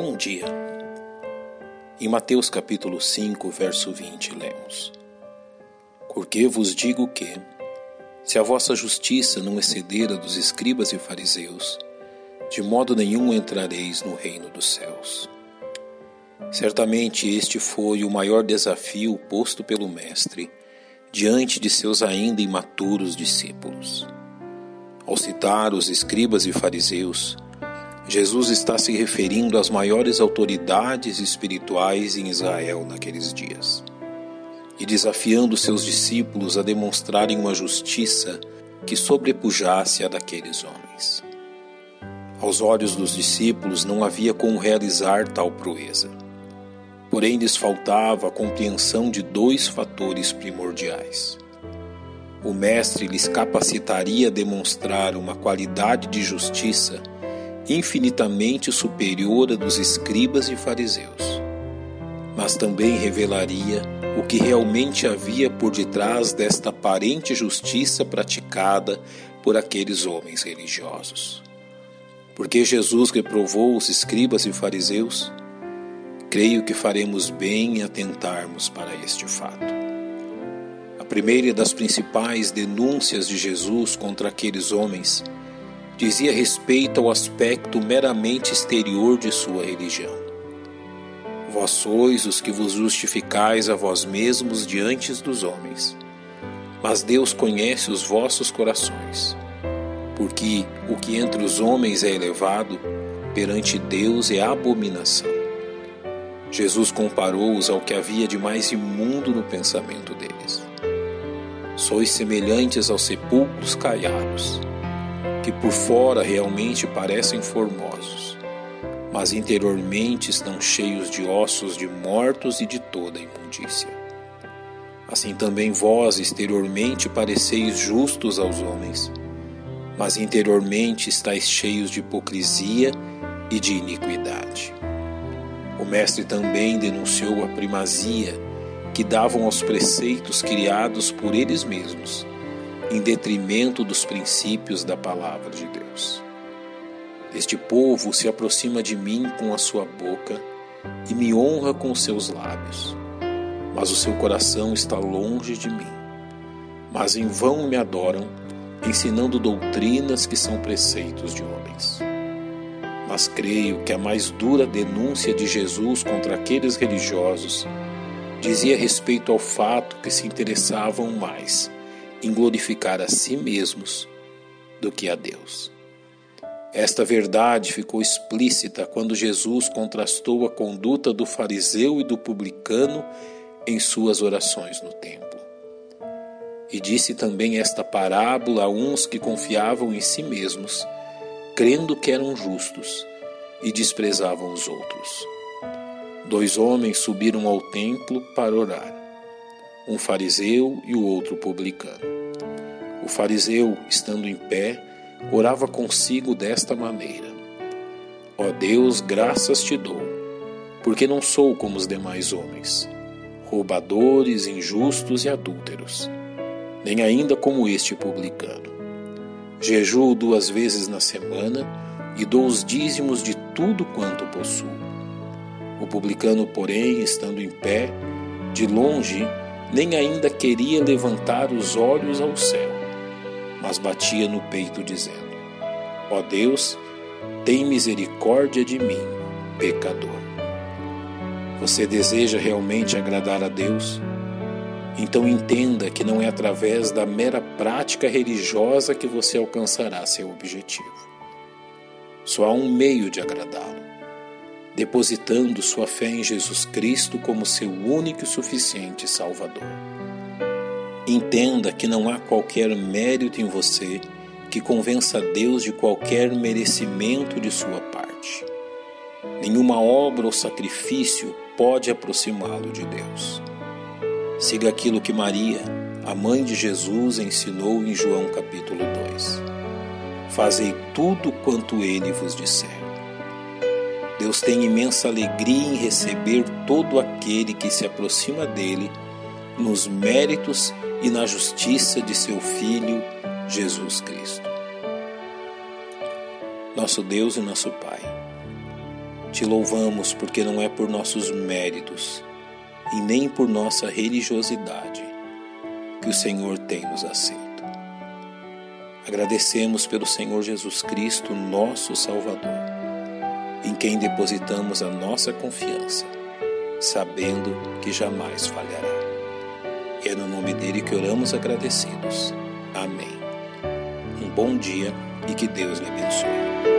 Bom dia. Em Mateus capítulo 5, verso 20, lemos: Porque vos digo que, se a vossa justiça não exceder a dos escribas e fariseus, de modo nenhum entrareis no reino dos céus. Certamente este foi o maior desafio posto pelo Mestre diante de seus ainda imaturos discípulos. Ao citar os escribas e fariseus, Jesus está se referindo às maiores autoridades espirituais em Israel naqueles dias e desafiando seus discípulos a demonstrarem uma justiça que sobrepujasse a daqueles homens. Aos olhos dos discípulos não havia como realizar tal proeza. Porém, lhes faltava a compreensão de dois fatores primordiais. O Mestre lhes capacitaria a demonstrar uma qualidade de justiça infinitamente superior à dos escribas e fariseus. Mas também revelaria o que realmente havia por detrás desta aparente justiça praticada por aqueles homens religiosos. Porque Jesus reprovou os escribas e fariseus? Creio que faremos bem em atentarmos para este fato. A primeira das principais denúncias de Jesus contra aqueles homens dizia respeito ao aspecto meramente exterior de sua religião. Vós sois os que vos justificais a vós mesmos diante dos homens, mas Deus conhece os vossos corações, porque o que entre os homens é elevado, perante Deus é abominação. Jesus comparou-os ao que havia de mais imundo no pensamento deles. Sois semelhantes aos sepulcros caiados que por fora realmente parecem formosos, mas interiormente estão cheios de ossos de mortos e de toda imundícia. Assim também vós exteriormente pareceis justos aos homens, mas interiormente estáis cheios de hipocrisia e de iniquidade. O Mestre também denunciou a primazia que davam aos preceitos criados por eles mesmos em detrimento dos princípios da palavra de Deus. Este povo se aproxima de mim com a sua boca e me honra com seus lábios, mas o seu coração está longe de mim. Mas em vão me adoram, ensinando doutrinas que são preceitos de homens. Mas creio que a mais dura denúncia de Jesus contra aqueles religiosos dizia respeito ao fato que se interessavam mais em glorificar a si mesmos do que a Deus. Esta verdade ficou explícita quando Jesus contrastou a conduta do fariseu e do publicano em suas orações no templo. E disse também esta parábola a uns que confiavam em si mesmos, crendo que eram justos, e desprezavam os outros. Dois homens subiram ao templo para orar um fariseu e o outro publicano. O fariseu, estando em pé, orava consigo desta maneira: Ó Deus, graças te dou, porque não sou como os demais homens, roubadores, injustos e adúlteros, nem ainda como este publicano. Jejuo duas vezes na semana e dou os dízimos de tudo quanto possuo. O publicano, porém, estando em pé, de longe, nem ainda queria levantar os olhos ao céu, mas batia no peito, dizendo: Ó Deus, tem misericórdia de mim, pecador. Você deseja realmente agradar a Deus? Então entenda que não é através da mera prática religiosa que você alcançará seu objetivo. Só há um meio de agradá-lo depositando sua fé em Jesus Cristo como seu único e suficiente Salvador. Entenda que não há qualquer mérito em você que convença Deus de qualquer merecimento de sua parte. Nenhuma obra ou sacrifício pode aproximá-lo de Deus. Siga aquilo que Maria, a mãe de Jesus, ensinou em João capítulo 2. Fazei tudo quanto ele vos disser. Deus tem imensa alegria em receber todo aquele que se aproxima dele nos méritos e na justiça de seu Filho, Jesus Cristo. Nosso Deus e nosso Pai, Te louvamos porque não é por nossos méritos e nem por nossa religiosidade que o Senhor tem nos aceito. Agradecemos pelo Senhor Jesus Cristo, nosso Salvador, em quem depositamos a nossa confiança, sabendo que jamais falhará. É no nome dele que oramos agradecidos. Amém. Um bom dia e que Deus lhe abençoe.